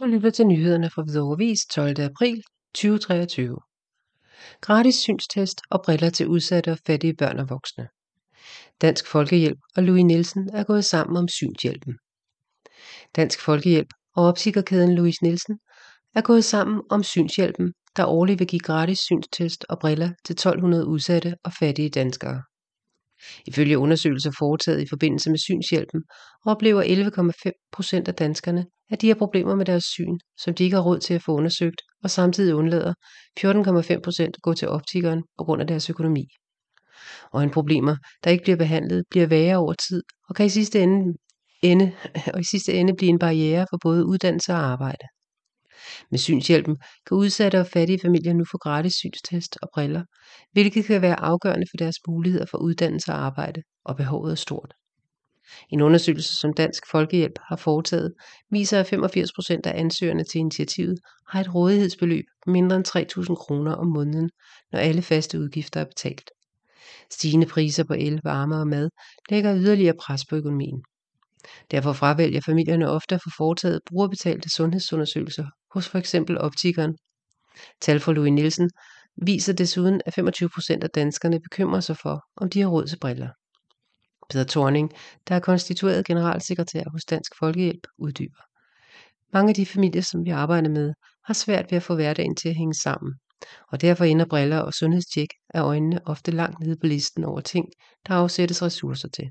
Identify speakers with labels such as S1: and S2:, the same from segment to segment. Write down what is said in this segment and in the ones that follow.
S1: Du lytter til nyhederne fra Hvidovre 12. april 2023. Gratis synstest og briller til udsatte og fattige børn og voksne. Dansk Folkehjælp og Louis Nielsen er gået sammen om synshjælpen. Dansk Folkehjælp og opsigerkæden Louis Nielsen er gået sammen om synshjælpen, der årligt vil give gratis synstest og briller til 1200 udsatte og fattige danskere. Ifølge undersøgelser foretaget i forbindelse med synshjælpen oplever 11,5 procent af danskerne, at de har problemer med deres syn, som de ikke har råd til at få undersøgt, og samtidig undlader 14,5 procent at gå til optikeren på grund af deres økonomi. Øjenproblemer, der ikke bliver behandlet, bliver værre over tid og kan i sidste ende, ende, og i sidste ende blive en barriere for både uddannelse og arbejde. Med synshjælpen kan udsatte og fattige familier nu få gratis synstest og briller, hvilket kan være afgørende for deres muligheder for uddannelse og arbejde, og behovet er stort. En undersøgelse, som Dansk Folkehjælp har foretaget, viser, at 85 procent af ansøgerne til initiativet har et rådighedsbeløb på mindre end 3.000 kroner om måneden, når alle faste udgifter er betalt. Stigende priser på el, varme og mad lægger yderligere pres på økonomien. Derfor fravælger familierne ofte at få foretaget brugerbetalte sundhedsundersøgelser hos f.eks. optikeren. Tal fra Louis Nielsen viser desuden, at 25 procent af danskerne bekymrer sig for, om de har råd til briller. Peter Thorning, der er konstitueret generalsekretær hos Dansk Folkehjælp, uddyber. Mange af de familier, som vi arbejder med, har svært ved at få hverdagen til at hænge sammen, og derfor ender briller og sundhedstjek af øjnene ofte langt nede på listen over ting, der afsættes ressourcer til.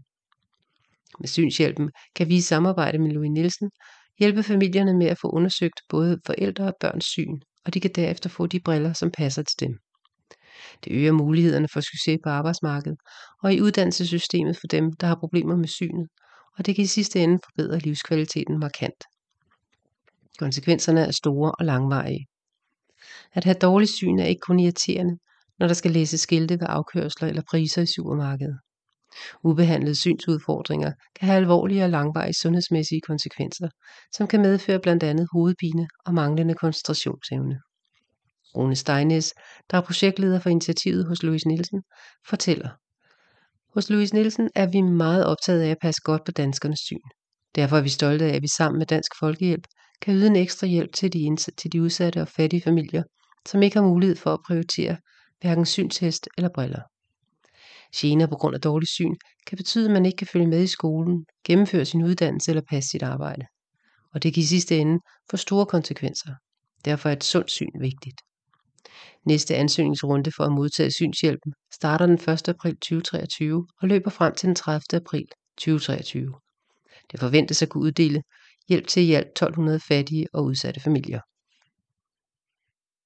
S1: Med synshjælpen kan vi i samarbejde med Louis Nielsen hjælpe familierne med at få undersøgt både forældre og børns syn, og de kan derefter få de briller, som passer til dem. Det øger mulighederne for succes på arbejdsmarkedet og i uddannelsessystemet for dem, der har problemer med synet, og det kan i sidste ende forbedre livskvaliteten markant. Konsekvenserne er store og langvarige. At have dårligt syn er ikke kun irriterende, når der skal læses skilte ved afkørsler eller priser i supermarkedet. Ubehandlede synsudfordringer kan have alvorlige og langvarige sundhedsmæssige konsekvenser, som kan medføre blandt andet hovedpine og manglende koncentrationsevne. Rune Steinæs, der er projektleder for initiativet hos Louise Nielsen, fortæller. Hos Louise Nielsen er vi meget optaget af at passe godt på danskernes syn. Derfor er vi stolte af, at vi sammen med Dansk Folkehjælp kan yde en ekstra hjælp til de, til de udsatte og fattige familier, som ikke har mulighed for at prioritere hverken synstest eller briller. Gener på grund af dårlig syn kan betyde, at man ikke kan følge med i skolen, gennemføre sin uddannelse eller passe sit arbejde. Og det kan i sidste ende få store konsekvenser. Derfor er et sundt syn vigtigt. Næste ansøgningsrunde for at modtage synshjælpen starter den 1. april 2023 og løber frem til den 30. april 2023. Det forventes at kunne uddele hjælp til i alt 1200 fattige og udsatte familier.